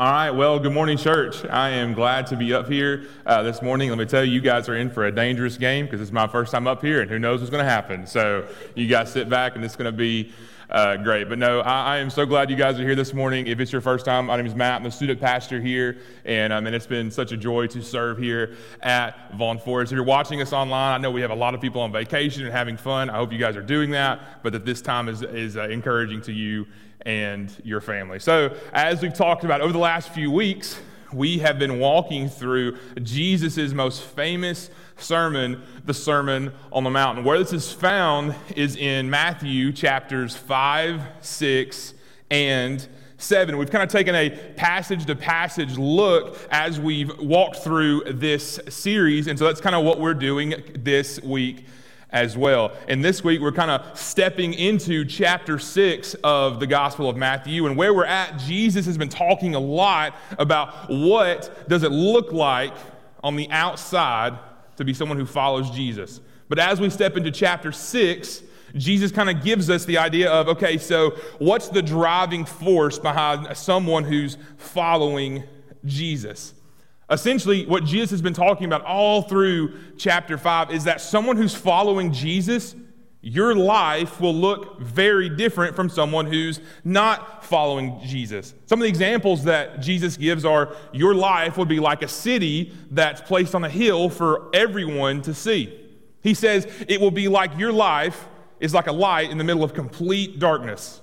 All right, well, good morning, church. I am glad to be up here uh, this morning. Let me tell you, you guys are in for a dangerous game because it's my first time up here, and who knows what's going to happen. So you guys sit back, and it's going to be uh, great. But no, I, I, am so glad you guys are here this morning. If it's your first time, my name is Matt. I'm the student pastor here, and um, and it's been such a joy to serve here at Vaughn Forest. If you're watching us online, I know we have a lot of people on vacation and having fun. I hope you guys are doing that, but that this time is, is uh, encouraging to you and your family. So, as we've talked about over the last few weeks, we have been walking through Jesus' most famous sermon, the Sermon on the Mountain. Where this is found is in Matthew chapters 5, 6, and 7. We've kind of taken a passage to passage look as we've walked through this series, and so that's kind of what we're doing this week as well. And this week, we're kind of stepping into chapter six of the Gospel of Matthew. And where we're at, Jesus has been talking a lot about what does it look like on the outside to be someone who follows Jesus. But as we step into chapter six, Jesus kind of gives us the idea of okay, so what's the driving force behind someone who's following Jesus? Essentially, what Jesus has been talking about all through chapter 5 is that someone who's following Jesus, your life will look very different from someone who's not following Jesus. Some of the examples that Jesus gives are your life would be like a city that's placed on a hill for everyone to see. He says it will be like your life is like a light in the middle of complete darkness.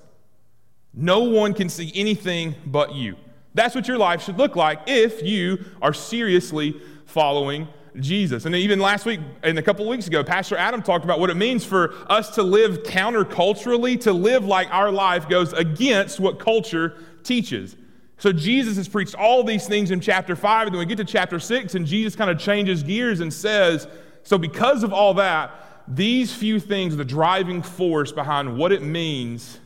No one can see anything but you. That's what your life should look like if you are seriously following Jesus. And even last week, and a couple of weeks ago, Pastor Adam talked about what it means for us to live counterculturally, to live like our life goes against what culture teaches. So Jesus has preached all these things in chapter 5, and then we get to chapter 6, and Jesus kind of changes gears and says, So because of all that, these few things are the driving force behind what it means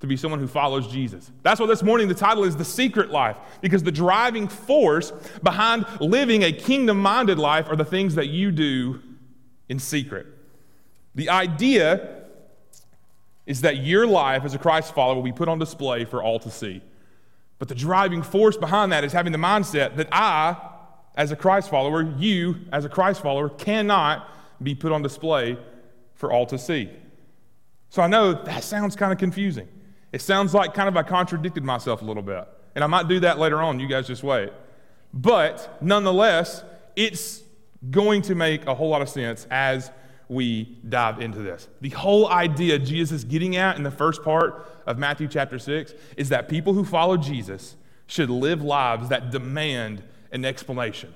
to be someone who follows Jesus. That's why this morning the title is The Secret Life, because the driving force behind living a kingdom minded life are the things that you do in secret. The idea is that your life as a Christ follower will be put on display for all to see. But the driving force behind that is having the mindset that I, as a Christ follower, you, as a Christ follower, cannot be put on display for all to see. So I know that sounds kind of confusing. It sounds like kind of I contradicted myself a little bit. And I might do that later on. You guys just wait. But nonetheless, it's going to make a whole lot of sense as we dive into this. The whole idea Jesus is getting at in the first part of Matthew chapter 6 is that people who follow Jesus should live lives that demand an explanation.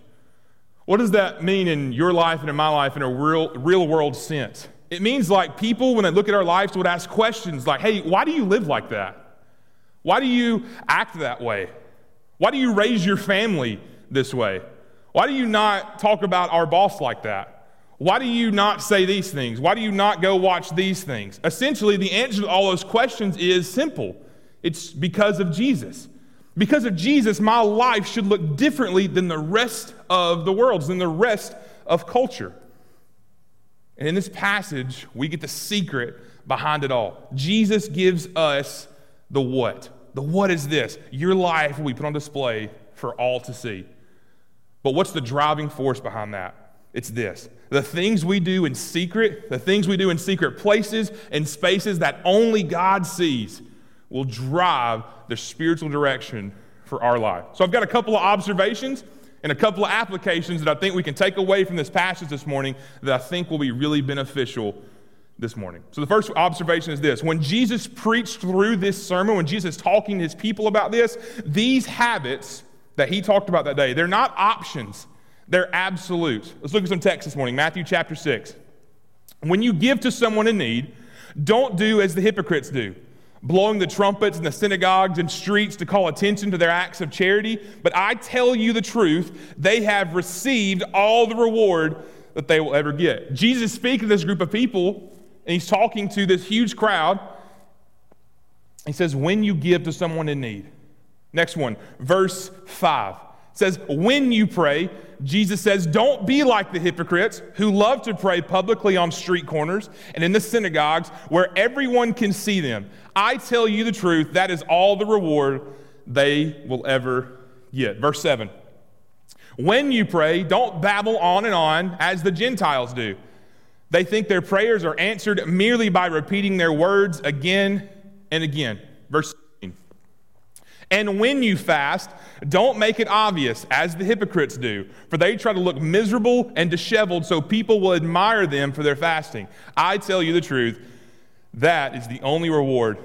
What does that mean in your life and in my life in a real, real world sense? It means like people, when they look at our lives, would ask questions like, hey, why do you live like that? Why do you act that way? Why do you raise your family this way? Why do you not talk about our boss like that? Why do you not say these things? Why do you not go watch these things? Essentially, the answer to all those questions is simple it's because of Jesus. Because of Jesus, my life should look differently than the rest of the world's, than the rest of culture. And in this passage, we get the secret behind it all. Jesus gives us the what. The what is this? Your life will be put on display for all to see. But what's the driving force behind that? It's this the things we do in secret, the things we do in secret places and spaces that only God sees will drive the spiritual direction for our life. So I've got a couple of observations and a couple of applications that I think we can take away from this passage this morning that I think will be really beneficial this morning. So, the first observation is this when Jesus preached through this sermon, when Jesus talking to his people about this, these habits that he talked about that day, they're not options, they're absolute. Let's look at some text this morning Matthew chapter 6. When you give to someone in need, don't do as the hypocrites do blowing the trumpets in the synagogues and streets to call attention to their acts of charity. But I tell you the truth, they have received all the reward that they will ever get. Jesus speaking to this group of people, and he's talking to this huge crowd. He says, When you give to someone in need. Next one, verse 5 says, When you pray, Jesus says, Don't be like the hypocrites who love to pray publicly on street corners and in the synagogues where everyone can see them. I tell you the truth, that is all the reward they will ever get. Verse 7 When you pray, don't babble on and on as the Gentiles do. They think their prayers are answered merely by repeating their words again and again. Verse 16. And when you fast, don't make it obvious, as the hypocrites do, for they try to look miserable and disheveled so people will admire them for their fasting. I tell you the truth, that is the only reward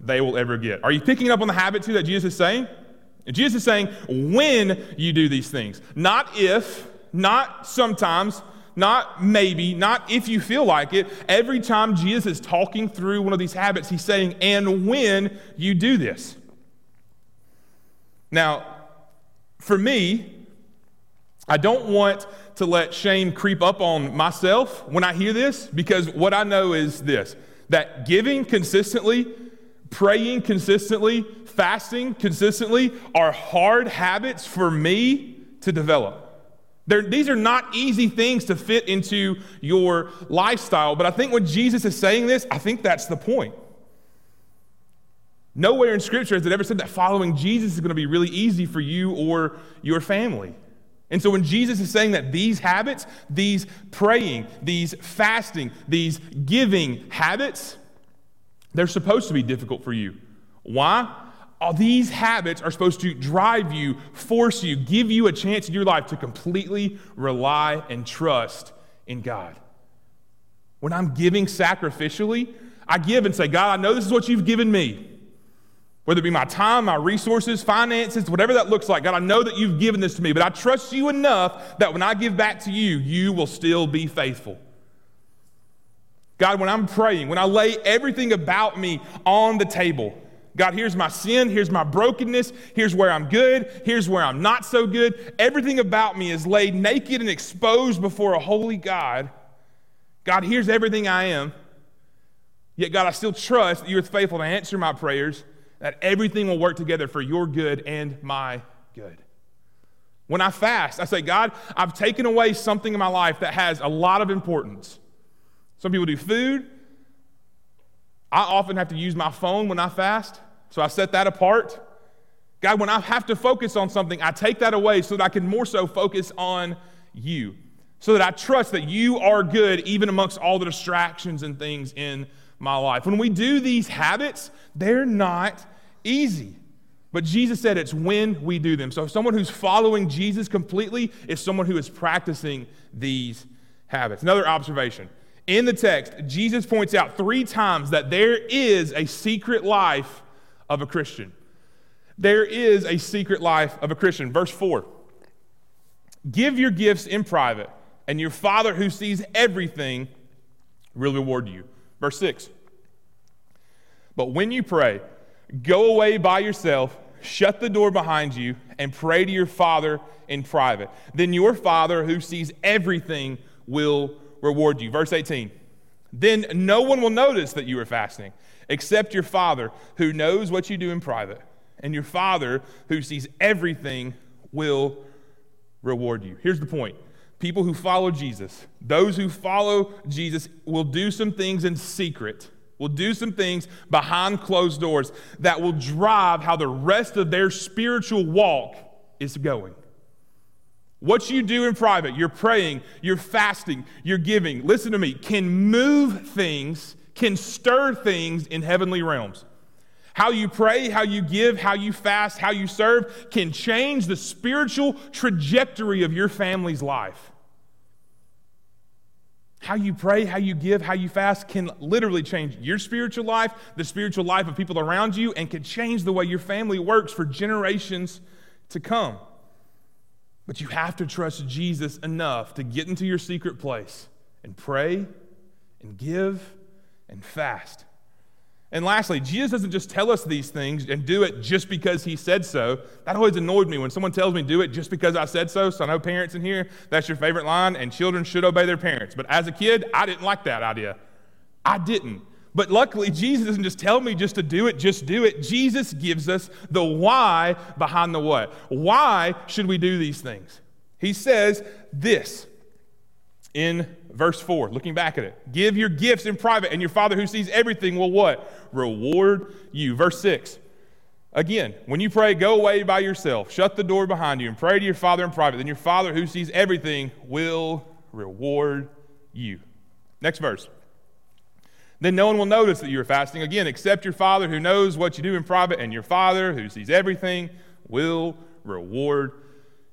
they will ever get. Are you picking up on the habit too that Jesus is saying? Jesus is saying when you do these things, not if, not sometimes, not maybe, not if you feel like it. Every time Jesus is talking through one of these habits, he's saying, and when you do this. Now, for me, I don't want to let shame creep up on myself when I hear this because what I know is this that giving consistently, praying consistently, fasting consistently are hard habits for me to develop. They're, these are not easy things to fit into your lifestyle, but I think when Jesus is saying this, I think that's the point. Nowhere in Scripture has it ever said that following Jesus is going to be really easy for you or your family. And so when Jesus is saying that these habits, these praying, these fasting, these giving habits, they're supposed to be difficult for you. Why? All these habits are supposed to drive you, force you, give you a chance in your life to completely rely and trust in God. When I'm giving sacrificially, I give and say, God, I know this is what you've given me. Whether it be my time, my resources, finances, whatever that looks like. God, I know that you've given this to me, but I trust you enough that when I give back to you, you will still be faithful. God, when I'm praying, when I lay everything about me on the table, God, here's my sin, here's my brokenness, here's where I'm good, here's where I'm not so good. Everything about me is laid naked and exposed before a holy God. God, here's everything I am. Yet, God, I still trust that you're faithful to answer my prayers that everything will work together for your good and my good. When I fast, I say, God, I've taken away something in my life that has a lot of importance. Some people do food. I often have to use my phone when I fast, so I set that apart. God, when I have to focus on something, I take that away so that I can more so focus on you, so that I trust that you are good even amongst all the distractions and things in my life. When we do these habits, they're not easy. But Jesus said it's when we do them. So, someone who's following Jesus completely is someone who is practicing these habits. Another observation in the text, Jesus points out three times that there is a secret life of a Christian. There is a secret life of a Christian. Verse 4 Give your gifts in private, and your Father who sees everything will reward you. Verse 6 But when you pray, Go away by yourself, shut the door behind you, and pray to your Father in private. Then your Father, who sees everything, will reward you. Verse 18. Then no one will notice that you are fasting, except your Father, who knows what you do in private. And your Father, who sees everything, will reward you. Here's the point people who follow Jesus, those who follow Jesus, will do some things in secret will do some things behind closed doors that will drive how the rest of their spiritual walk is going. What you do in private, you're praying, you're fasting, you're giving, listen to me, can move things, can stir things in heavenly realms. How you pray, how you give, how you fast, how you serve can change the spiritual trajectory of your family's life. How you pray, how you give, how you fast can literally change your spiritual life, the spiritual life of people around you, and can change the way your family works for generations to come. But you have to trust Jesus enough to get into your secret place and pray and give and fast. And lastly, Jesus doesn't just tell us these things and do it just because he said so. That always annoyed me when someone tells me do it just because I said so. So I know parents in here, that's your favorite line, and children should obey their parents. But as a kid, I didn't like that idea. I didn't. But luckily, Jesus doesn't just tell me just to do it, just do it. Jesus gives us the why behind the what. Why should we do these things? He says this in verse 4, looking back at it. Give your gifts in private, and your Father who sees everything will what? Reward you. Verse 6. Again, when you pray, go away by yourself, shut the door behind you, and pray to your Father in private. Then your Father who sees everything will reward you. Next verse. Then no one will notice that you are fasting again, except your Father who knows what you do in private, and your Father who sees everything will reward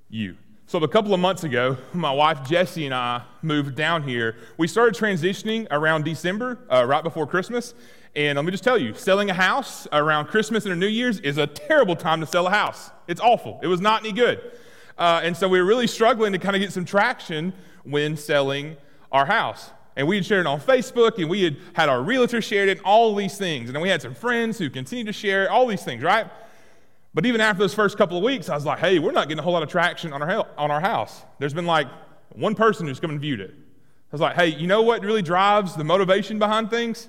you. So, a couple of months ago, my wife Jessie and I moved down here. We started transitioning around December, uh, right before Christmas. And let me just tell you, selling a house around Christmas and New Year's is a terrible time to sell a house. It's awful. It was not any good. Uh, and so we were really struggling to kind of get some traction when selling our house. And we had shared it on Facebook, and we had had our realtor shared it, and all these things. And then we had some friends who continued to share all these things, right? But even after those first couple of weeks, I was like, hey, we're not getting a whole lot of traction on our, on our house. There's been like one person who's come and viewed it. I was like, hey, you know what really drives the motivation behind things?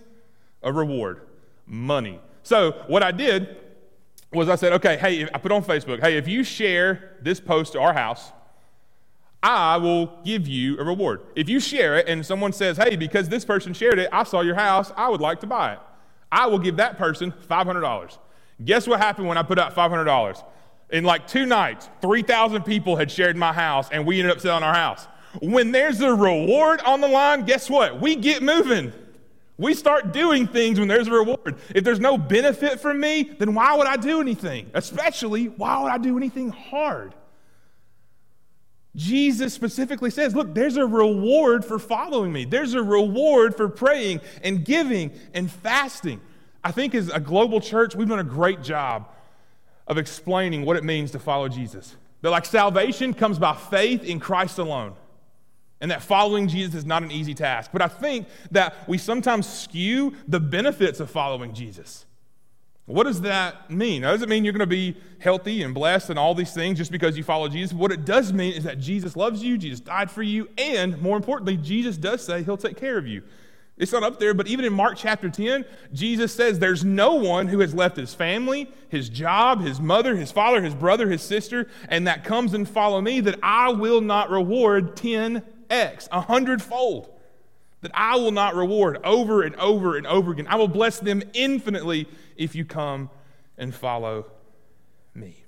a reward money. So, what I did was I said, okay, hey, I put on Facebook, hey, if you share this post to our house, I will give you a reward. If you share it and someone says, hey, because this person shared it, I saw your house, I would like to buy it, I will give that person $500. Guess what happened when I put out $500? In like two nights, 3,000 people had shared my house and we ended up selling our house. When there's a reward on the line, guess what? We get moving. We start doing things when there's a reward. If there's no benefit for me, then why would I do anything? Especially, why would I do anything hard? Jesus specifically says, Look, there's a reward for following me. There's a reward for praying and giving and fasting. I think as a global church, we've done a great job of explaining what it means to follow Jesus. That, like, salvation comes by faith in Christ alone and that following Jesus is not an easy task. But I think that we sometimes skew the benefits of following Jesus. What does that mean? Now, does it mean you're going to be healthy and blessed and all these things just because you follow Jesus? What it does mean is that Jesus loves you, Jesus died for you, and more importantly, Jesus does say he'll take care of you. It's not up there, but even in Mark chapter 10, Jesus says there's no one who has left his family, his job, his mother, his father, his brother, his sister, and that comes and follow me that I will not reward 10 X, a hundredfold, that I will not reward over and over and over again. I will bless them infinitely if you come and follow me.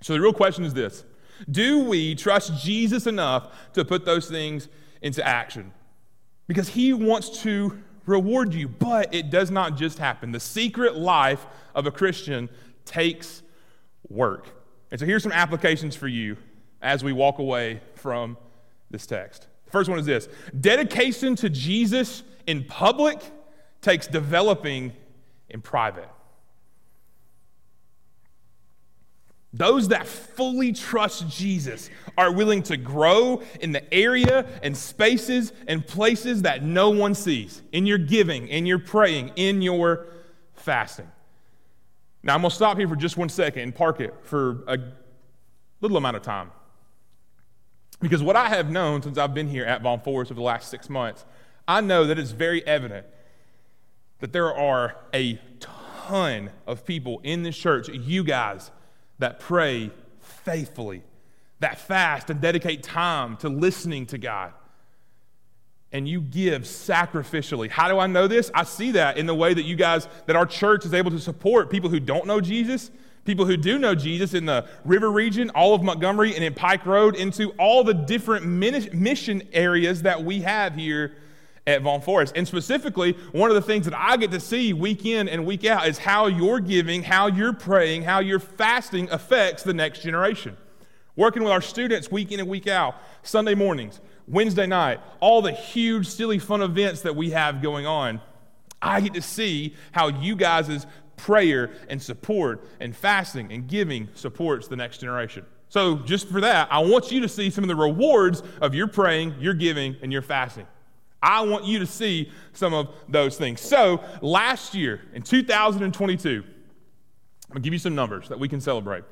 So the real question is this Do we trust Jesus enough to put those things into action? Because he wants to reward you, but it does not just happen. The secret life of a Christian takes work. And so here's some applications for you as we walk away from this text. The First one is this dedication to Jesus in public takes developing in private. Those that fully trust Jesus are willing to grow in the area and spaces and places that no one sees in your giving, in your praying, in your fasting. Now, I'm going to stop here for just one second and park it for a little amount of time. Because what I have known since I've been here at Vaughn Forest over the last six months, I know that it's very evident that there are a ton of people in this church, you guys, that pray faithfully, that fast and dedicate time to listening to God. And you give sacrificially. How do I know this? I see that in the way that you guys, that our church is able to support people who don't know Jesus people who do know Jesus in the river region, all of Montgomery, and in Pike Road, into all the different mission areas that we have here at Vaughn Forest. And specifically, one of the things that I get to see week in and week out is how your giving, how you're praying, how your fasting affects the next generation. Working with our students week in and week out, Sunday mornings, Wednesday night, all the huge, silly, fun events that we have going on. I get to see how you guys' prayer and support and fasting and giving supports the next generation. So, just for that, I want you to see some of the rewards of your praying, your giving, and your fasting. I want you to see some of those things. So, last year in 2022, I'm going to give you some numbers that we can celebrate.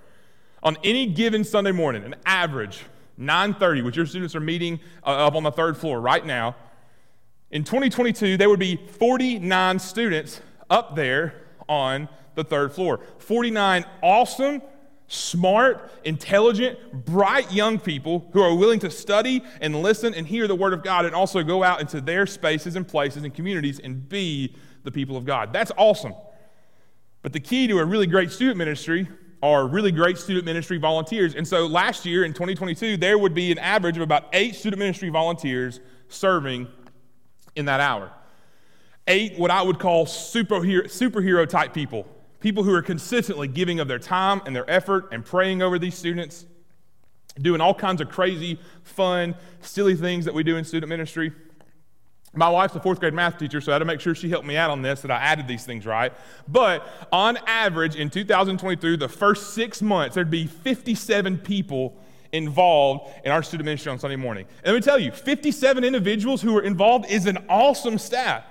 On any given Sunday morning, an average 9:30, which your students are meeting uh, up on the third floor right now. In 2022, there would be 49 students up there on the third floor. 49 awesome, smart, intelligent, bright young people who are willing to study and listen and hear the Word of God and also go out into their spaces and places and communities and be the people of God. That's awesome. But the key to a really great student ministry are really great student ministry volunteers. And so last year in 2022, there would be an average of about eight student ministry volunteers serving in that hour. Eight, what I would call superhero, superhero type people, people who are consistently giving of their time and their effort and praying over these students, doing all kinds of crazy, fun, silly things that we do in student ministry. My wife's a fourth grade math teacher, so I had to make sure she helped me out on this, that I added these things right. But on average, in 2023, the first six months, there'd be 57 people involved in our student ministry on Sunday morning. And let me tell you, 57 individuals who are involved is an awesome stat.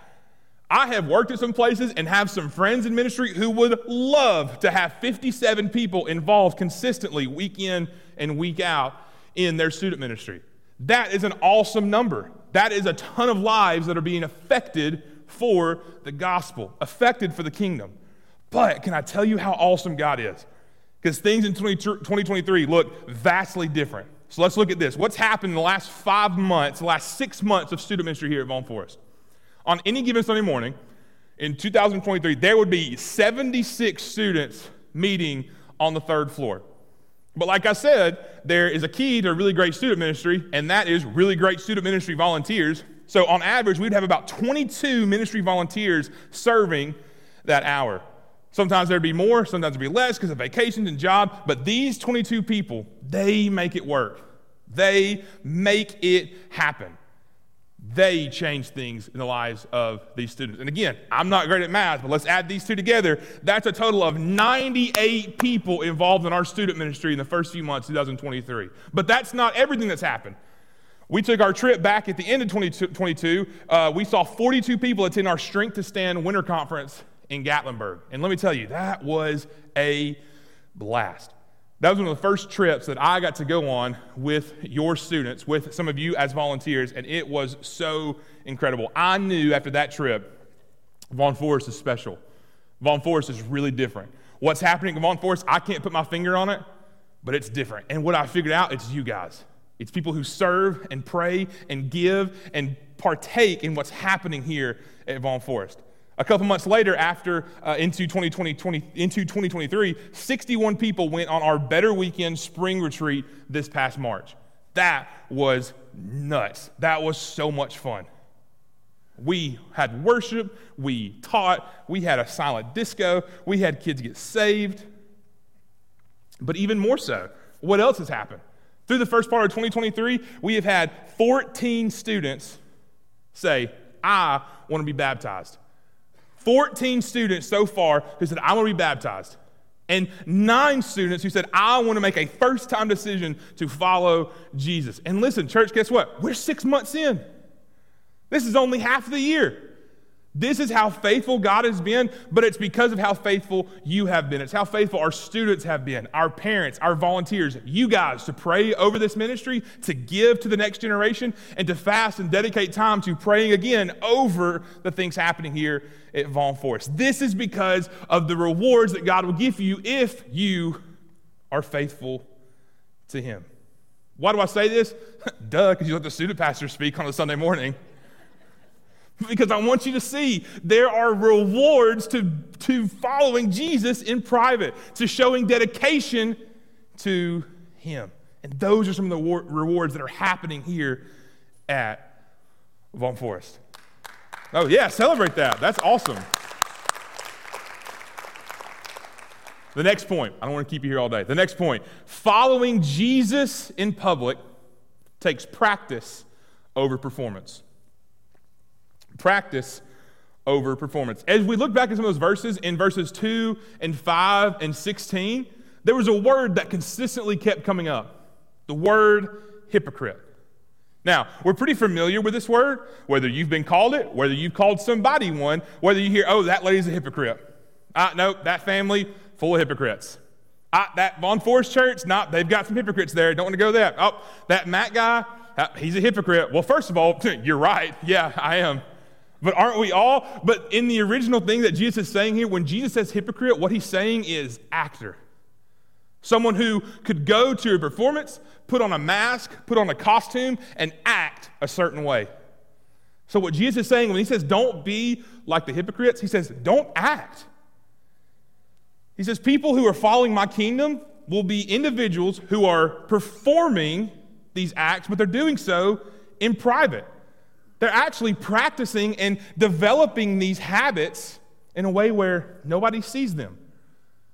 I have worked at some places and have some friends in ministry who would love to have 57 people involved consistently, week in and week out, in their student ministry. That is an awesome number. That is a ton of lives that are being affected for the gospel, affected for the kingdom. But can I tell you how awesome God is? Because things in 2023 look vastly different. So let's look at this. What's happened in the last five months, the last six months of student ministry here at Vaughn Forest? On any given Sunday morning in 2023, there would be 76 students meeting on the third floor. But like I said, there is a key to a really great student ministry, and that is really great student ministry volunteers. So on average, we'd have about 22 ministry volunteers serving that hour. Sometimes there'd be more, sometimes there'd be less because of vacations and job, but these 22 people, they make it work. They make it happen they change things in the lives of these students. And again, I'm not great at math, but let's add these two together. That's a total of 98 people involved in our student ministry in the first few months, 2023. But that's not everything that's happened. We took our trip back at the end of 2022. Uh, we saw 42 people attend our Strength to Stand winter conference in Gatlinburg. And let me tell you, that was a blast. That was one of the first trips that I got to go on with your students, with some of you as volunteers, and it was so incredible. I knew after that trip, Vaughn Forest is special. Vaughn Forest is really different. What's happening at Vaughn Forest, I can't put my finger on it, but it's different. And what I figured out, it's you guys. It's people who serve and pray and give and partake in what's happening here at Vaughn Forest. A couple months later, after uh, into, 2020, 20, into 2023, 61 people went on our Better Weekend spring retreat this past March. That was nuts. That was so much fun. We had worship, we taught, we had a silent disco, we had kids get saved. But even more so, what else has happened? Through the first part of 2023, we have had 14 students say, I want to be baptized. 14 students so far who said, I want to be baptized. And nine students who said, I want to make a first time decision to follow Jesus. And listen, church, guess what? We're six months in. This is only half of the year. This is how faithful God has been, but it's because of how faithful you have been. It's how faithful our students have been, our parents, our volunteers, you guys to pray over this ministry, to give to the next generation, and to fast and dedicate time to praying again over the things happening here at Vaughn Forest. This is because of the rewards that God will give you if you are faithful to Him. Why do I say this? Duh, because you let the student pastor speak on a Sunday morning. because I want you to see there are rewards to, to following Jesus in private, to showing dedication to Him. And those are some of the war- rewards that are happening here at Vaughn Forest. Oh, yeah, celebrate that. That's awesome. The next point, I don't want to keep you here all day. The next point following Jesus in public takes practice over performance practice over performance. As we look back at some of those verses in verses 2 and 5 and 16, there was a word that consistently kept coming up the word hypocrite. Now, we're pretty familiar with this word, whether you've been called it, whether you've called somebody one, whether you hear, oh, that lady's a hypocrite. Uh, no, that family, full of hypocrites. Uh, that Vaughn Forest Church, not, they've got some hypocrites there. Don't want to go there. Oh, that Matt guy, uh, he's a hypocrite. Well, first of all, you're right. Yeah, I am. But aren't we all? But in the original thing that Jesus is saying here, when Jesus says hypocrite, what he's saying is actor. Someone who could go to a performance, put on a mask, put on a costume, and act a certain way. So, what Jesus is saying when he says, don't be like the hypocrites, he says, don't act. He says, People who are following my kingdom will be individuals who are performing these acts, but they're doing so in private. They're actually practicing and developing these habits in a way where nobody sees them.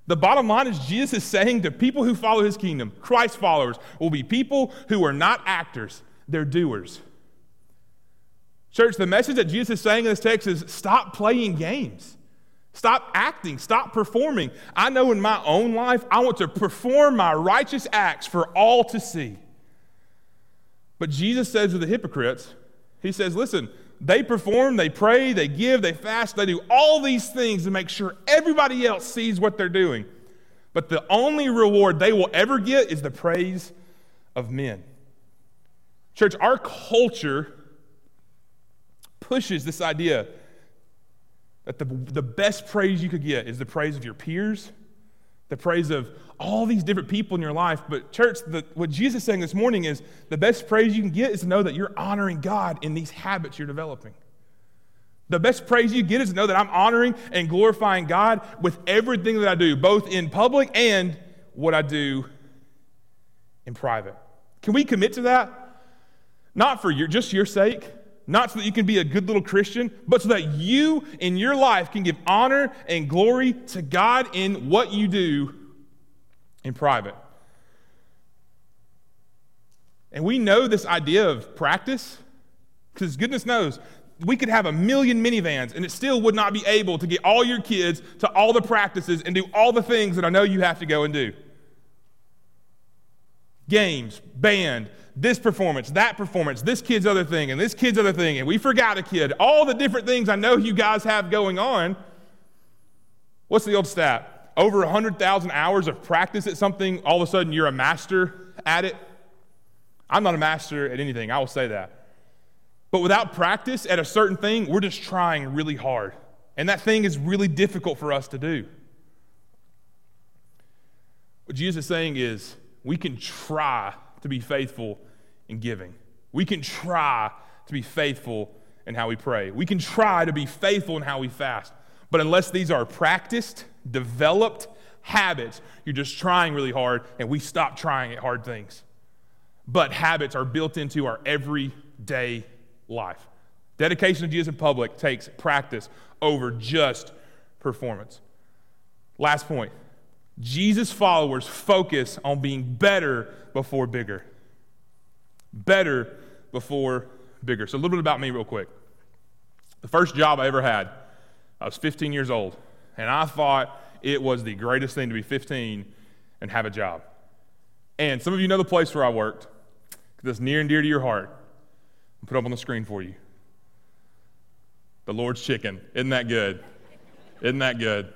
The bottom line is, Jesus is saying to people who follow his kingdom, Christ followers, will be people who are not actors, they're doers. Church, the message that Jesus is saying in this text is stop playing games. Stop acting. Stop performing. I know in my own life, I want to perform my righteous acts for all to see. But Jesus says to the hypocrites, He says, listen, they perform, they pray, they give, they fast, they do all these things to make sure everybody else sees what they're doing. But the only reward they will ever get is the praise of men. Church, our culture pushes this idea that the, the best praise you could get is the praise of your peers, the praise of all these different people in your life. But, church, the, what Jesus is saying this morning is the best praise you can get is to know that you're honoring God in these habits you're developing. The best praise you get is to know that I'm honoring and glorifying God with everything that I do, both in public and what I do in private. Can we commit to that? Not for your, just your sake, not so that you can be a good little Christian, but so that you in your life can give honor and glory to God in what you do in private. And we know this idea of practice because goodness knows we could have a million minivans and it still would not be able to get all your kids to all the practices and do all the things that I know you have to go and do games, band, this performance, that performance, this kid's other thing, and this kid's other thing, and we forgot a kid, all the different things I know you guys have going on. What's the old stat? Over 100,000 hours of practice at something, all of a sudden you're a master at it. I'm not a master at anything, I will say that. But without practice at a certain thing, we're just trying really hard. And that thing is really difficult for us to do. What Jesus is saying is, we can try to be faithful in giving. We can try to be faithful in how we pray. We can try to be faithful in how we fast. But unless these are practiced, developed habits, you're just trying really hard and we stop trying at hard things. But habits are built into our everyday life. Dedication to Jesus in public takes practice over just performance. Last point Jesus followers focus on being better before bigger. Better before bigger. So, a little bit about me, real quick. The first job I ever had, I was 15 years old, and I thought it was the greatest thing to be 15 and have a job. And some of you know the place where I worked, it's near and dear to your heart. I'll put up on the screen for you. The Lord's Chicken. Isn't that good? Isn't that good?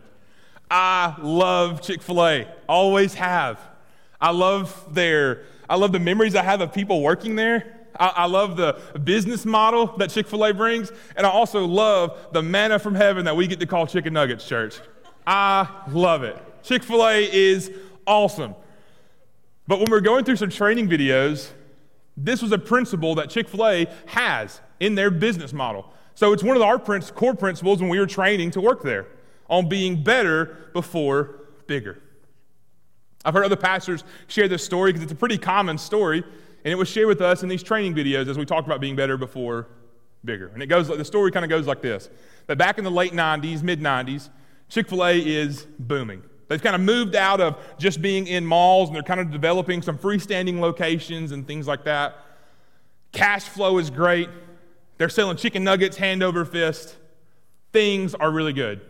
I love Chick fil A, always have. I love their, I love the memories I have of people working there. I, I love the business model that Chick fil A brings. And I also love the manna from heaven that we get to call chicken nuggets, church. I love it. Chick fil A is awesome. But when we're going through some training videos, this was a principle that Chick fil A has in their business model. So it's one of our core principles when we were training to work there on being better before bigger. I've heard other pastors share this story because it's a pretty common story, and it was shared with us in these training videos as we talked about being better before bigger. And it goes the story kind of goes like this: that back in the late 90s, mid 90s, Chick-fil-A is booming. They've kind of moved out of just being in malls and they're kind of developing some freestanding locations and things like that. Cash flow is great. They're selling chicken nuggets hand over fist. Things are really good.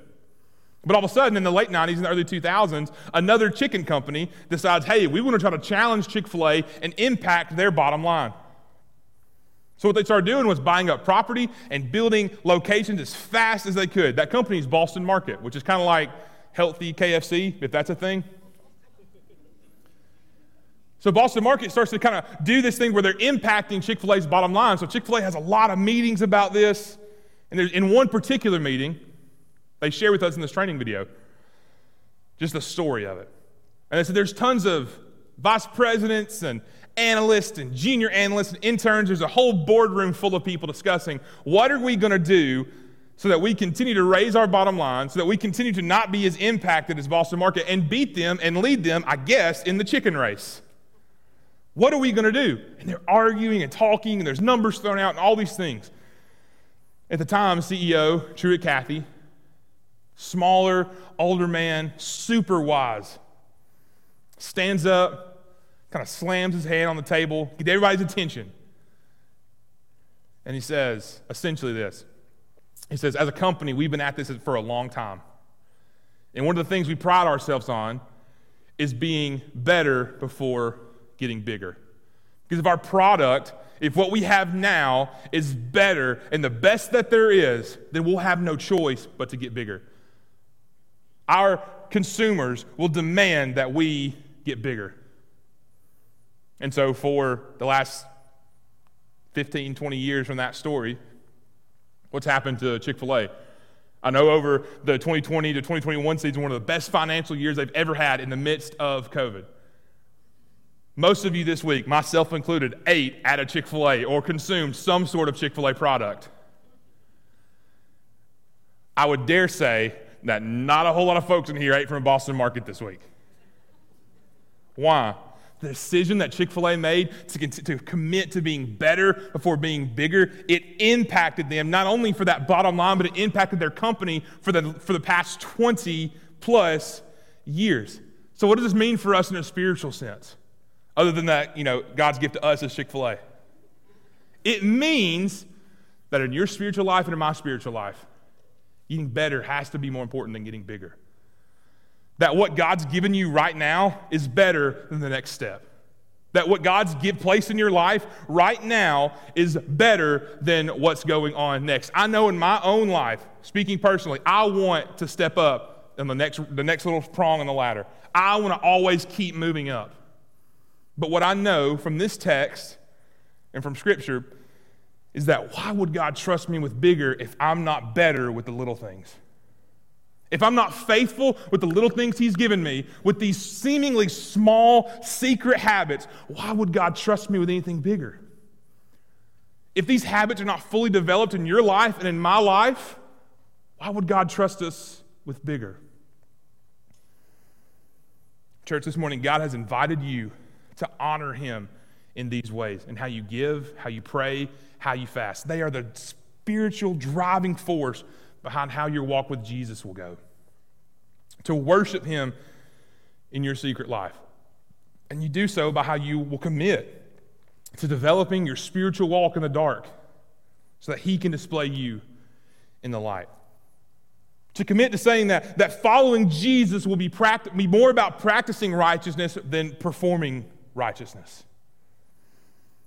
But all of a sudden, in the late 90s and the early 2000s, another chicken company decides, hey, we want to try to challenge Chick fil A and impact their bottom line. So, what they started doing was buying up property and building locations as fast as they could. That company is Boston Market, which is kind of like healthy KFC, if that's a thing. So, Boston Market starts to kind of do this thing where they're impacting Chick fil A's bottom line. So, Chick fil A has a lot of meetings about this. And in one particular meeting, they share with us in this training video just the story of it. And they said there's tons of vice presidents and analysts and junior analysts and interns. There's a whole boardroom full of people discussing what are we going to do so that we continue to raise our bottom line, so that we continue to not be as impacted as Boston Market and beat them and lead them, I guess, in the chicken race. What are we going to do? And they're arguing and talking, and there's numbers thrown out and all these things. At the time, CEO Truett Cathy, smaller, older man, super wise, stands up, kind of slams his hand on the table, get everybody's attention. And he says essentially this He says, As a company, we've been at this for a long time. And one of the things we pride ourselves on is being better before getting bigger. Because if our product, if what we have now is better and the best that there is, then we'll have no choice but to get bigger. Our consumers will demand that we get bigger. And so, for the last 15, 20 years from that story, what's happened to Chick fil A? I know over the 2020 to 2021 season, one of the best financial years they've ever had in the midst of COVID. Most of you this week, myself included, ate at a Chick fil A or consumed some sort of Chick fil A product. I would dare say that not a whole lot of folks in here ate from a Boston market this week. Why? The decision that Chick fil A made to, to commit to being better before being bigger, it impacted them not only for that bottom line, but it impacted their company for the, for the past 20 plus years. So, what does this mean for us in a spiritual sense? Other than that, you know, God's gift to us is Chick fil A. It means that in your spiritual life and in my spiritual life, getting better has to be more important than getting bigger. That what God's given you right now is better than the next step. That what God's give place in your life right now is better than what's going on next. I know in my own life, speaking personally, I want to step up in the next, the next little prong on the ladder. I want to always keep moving up. But what I know from this text and from Scripture is that why would God trust me with bigger if I'm not better with the little things? If I'm not faithful with the little things He's given me, with these seemingly small secret habits, why would God trust me with anything bigger? If these habits are not fully developed in your life and in my life, why would God trust us with bigger? Church, this morning, God has invited you to honor Him in these ways and how you give, how you pray, how you fast. They are the spiritual driving force behind how your walk with Jesus will go. To worship Him in your secret life. And you do so by how you will commit to developing your spiritual walk in the dark so that He can display you in the light. To commit to saying that, that following Jesus will be, practi- be more about practicing righteousness than performing righteousness.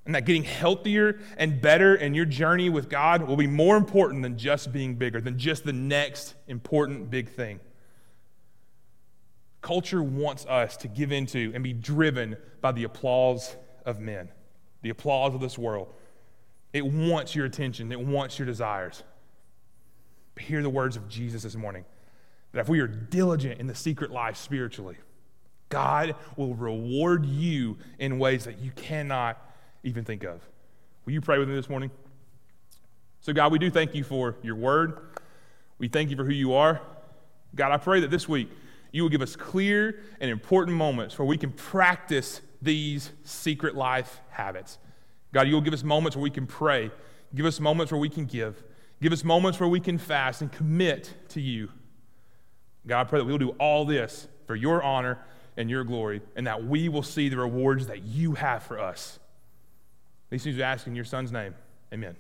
And that getting healthier and better in your journey with God will be more important than just being bigger, than just the next important big thing. Culture wants us to give into and be driven by the applause of men, the applause of this world. It wants your attention, it wants your desires. But hear the words of Jesus this morning that if we are diligent in the secret life spiritually, God will reward you in ways that you cannot even think of. Will you pray with me this morning? So, God, we do thank you for your word. We thank you for who you are. God, I pray that this week you will give us clear and important moments where we can practice these secret life habits. God, you will give us moments where we can pray, give us moments where we can give, give us moments where we can fast and commit to you. God, I pray that we'll do all this for your honor and your glory, and that we will see the rewards that you have for us. These things we ask in your son's name. Amen.